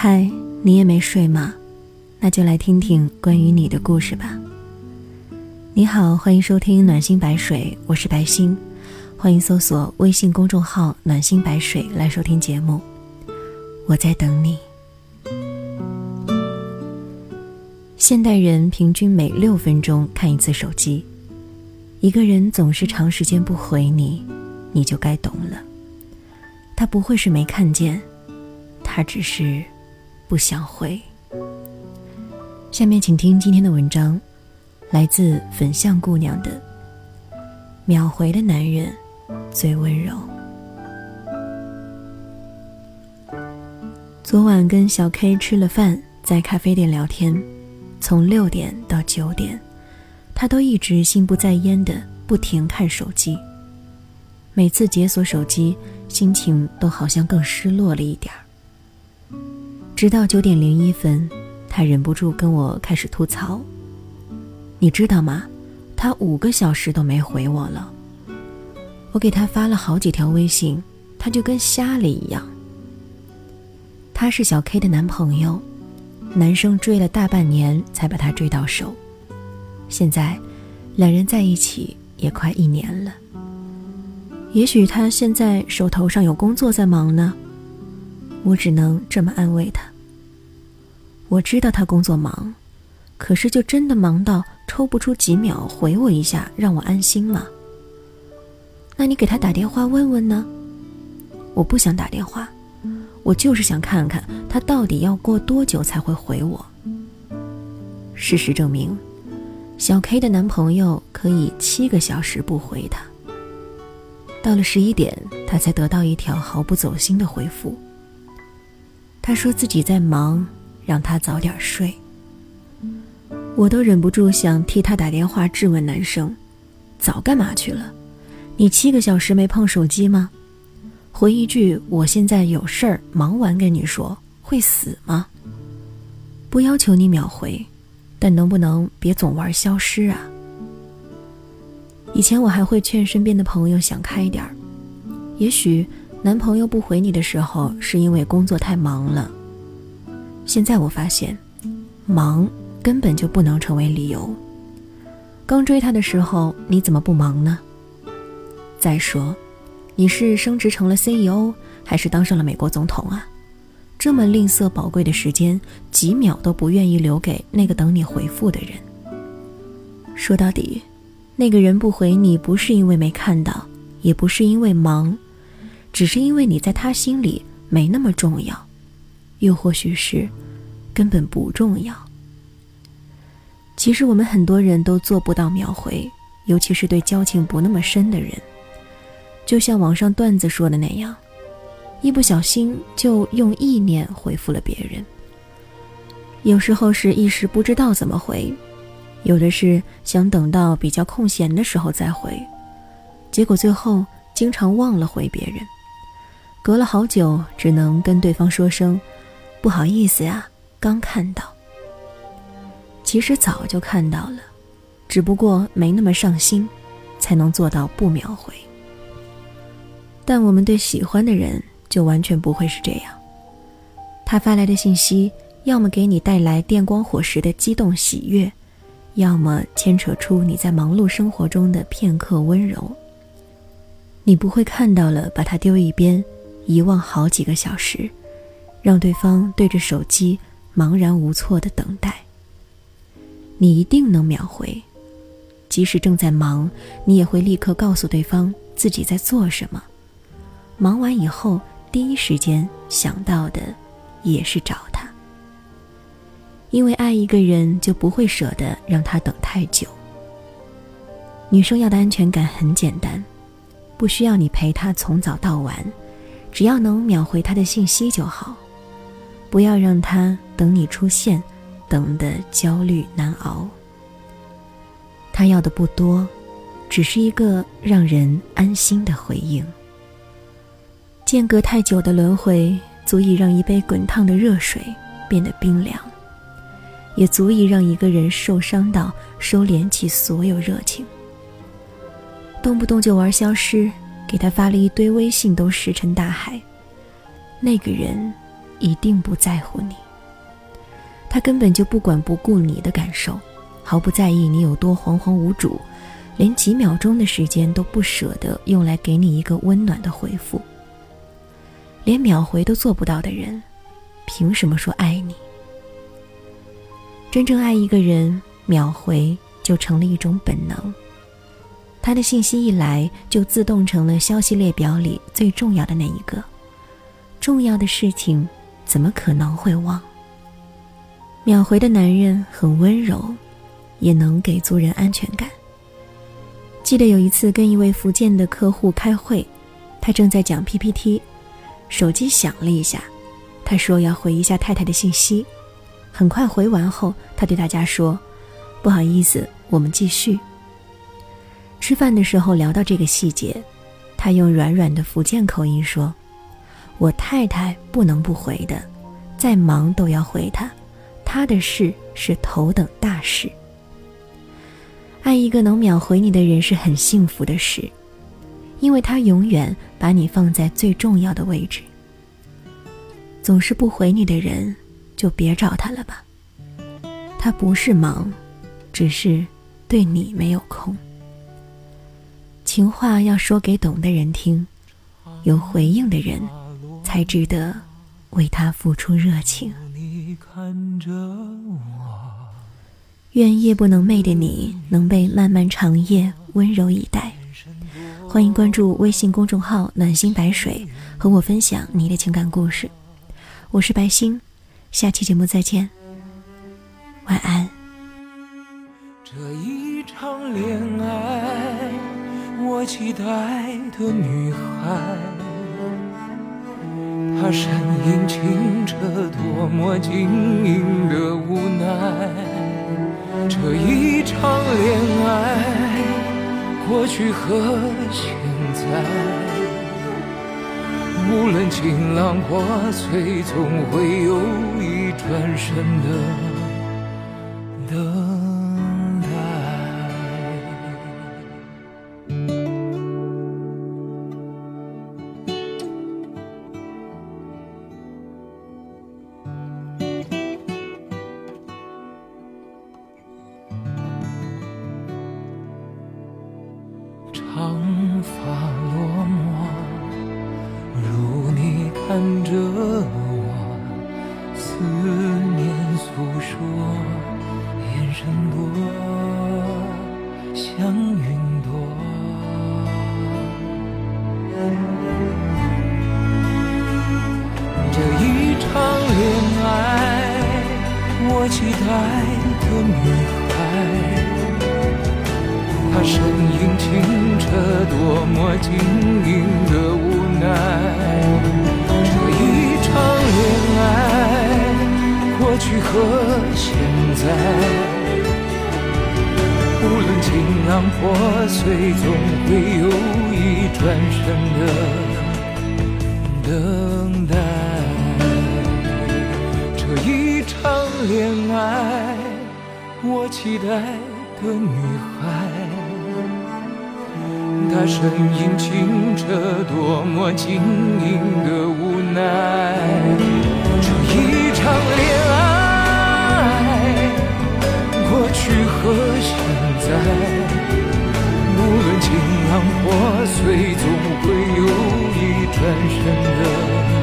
嗨，你也没睡吗？那就来听听关于你的故事吧。你好，欢迎收听暖心白水，我是白心，欢迎搜索微信公众号“暖心白水”来收听节目。我在等你。现代人平均每六分钟看一次手机，一个人总是长时间不回你，你就该懂了。他不会是没看见，他只是不想回。下面请听今天的文章，来自粉象姑娘的《秒回的男人最温柔》。昨晚跟小 K 吃了饭，在咖啡店聊天，从六点到九点，他都一直心不在焉的不停看手机。每次解锁手机。心情都好像更失落了一点儿。直到九点零一分，他忍不住跟我开始吐槽：“你知道吗？他五个小时都没回我了。我给他发了好几条微信，他就跟瞎了一样。他是小 K 的男朋友，男生追了大半年才把他追到手，现在两人在一起也快一年了。”也许他现在手头上有工作在忙呢，我只能这么安慰他。我知道他工作忙，可是就真的忙到抽不出几秒回我一下让我安心吗？那你给他打电话问问呢？我不想打电话，我就是想看看他到底要过多久才会回我。事实证明，小 K 的男朋友可以七个小时不回他。到了十一点，他才得到一条毫不走心的回复。他说自己在忙，让他早点睡。我都忍不住想替他打电话质问男生：早干嘛去了？你七个小时没碰手机吗？回一句“我现在有事儿，忙完跟你说”，会死吗？不要求你秒回，但能不能别总玩消失啊？以前我还会劝身边的朋友想开点儿，也许男朋友不回你的时候是因为工作太忙了。现在我发现，忙根本就不能成为理由。刚追他的时候你怎么不忙呢？再说，你是升职成了 CEO 还是当上了美国总统啊？这么吝啬宝贵的时间，几秒都不愿意留给那个等你回复的人。说到底。那个人不回你，不是因为没看到，也不是因为忙，只是因为你在他心里没那么重要，又或许是根本不重要。其实我们很多人都做不到秒回，尤其是对交情不那么深的人。就像网上段子说的那样，一不小心就用意念回复了别人。有时候是一时不知道怎么回。有的是想等到比较空闲的时候再回，结果最后经常忘了回别人，隔了好久只能跟对方说声“不好意思呀，刚看到”。其实早就看到了，只不过没那么上心，才能做到不秒回。但我们对喜欢的人就完全不会是这样，他发来的信息要么给你带来电光火石的激动喜悦。要么牵扯出你在忙碌生活中的片刻温柔。你不会看到了，把它丢一边，遗忘好几个小时，让对方对着手机茫然无措的等待。你一定能秒回，即使正在忙，你也会立刻告诉对方自己在做什么。忙完以后，第一时间想到的也是找他。因为爱一个人，就不会舍得让他等太久。女生要的安全感很简单，不需要你陪她从早到晚，只要能秒回他的信息就好。不要让他等你出现，等得焦虑难熬。他要的不多，只是一个让人安心的回应。间隔太久的轮回，足以让一杯滚烫的热水变得冰凉。也足以让一个人受伤到收敛起所有热情，动不动就玩消失，给他发了一堆微信都石沉大海。那个人，一定不在乎你。他根本就不管不顾你的感受，毫不在意你有多惶惶无主，连几秒钟的时间都不舍得用来给你一个温暖的回复。连秒回都做不到的人，凭什么说爱你？真正爱一个人，秒回就成了一种本能。他的信息一来，就自动成了消息列表里最重要的那一个。重要的事情，怎么可能会忘？秒回的男人很温柔，也能给足人安全感。记得有一次跟一位福建的客户开会，他正在讲 PPT，手机响了一下，他说要回一下太太的信息。很快回完后，他对大家说：“不好意思，我们继续。”吃饭的时候聊到这个细节，他用软软的福建口音说：“我太太不能不回的，再忙都要回她，她的事是头等大事。爱一个能秒回你的人是很幸福的事，因为他永远把你放在最重要的位置。总是不回你的人。”就别找他了吧，他不是忙，只是对你没有空。情话要说给懂的人听，有回应的人，才值得为他付出热情。愿夜不能寐的你能被漫漫长夜温柔以待。欢迎关注微信公众号“暖心白水”，和我分享你的情感故事。我是白星。下期节目再见，晚安。这一场恋爱，我期待的女孩，她声音清澈，多么晶莹的无奈。这一场恋爱，过去和现在。无论晴朗破碎，总会有一转身的长发落寞。如你看着我，思念诉说，眼神多孩，她身影清澈，多么晶莹的无奈。这一场恋爱，过去和现在，无论情浪破碎，总会有一转身的等待。这一场恋爱，我期待的女孩。他身影清澈，多么晶莹的无奈。这一场恋爱，过去和现在，无论情浪破碎，总会有一转身的。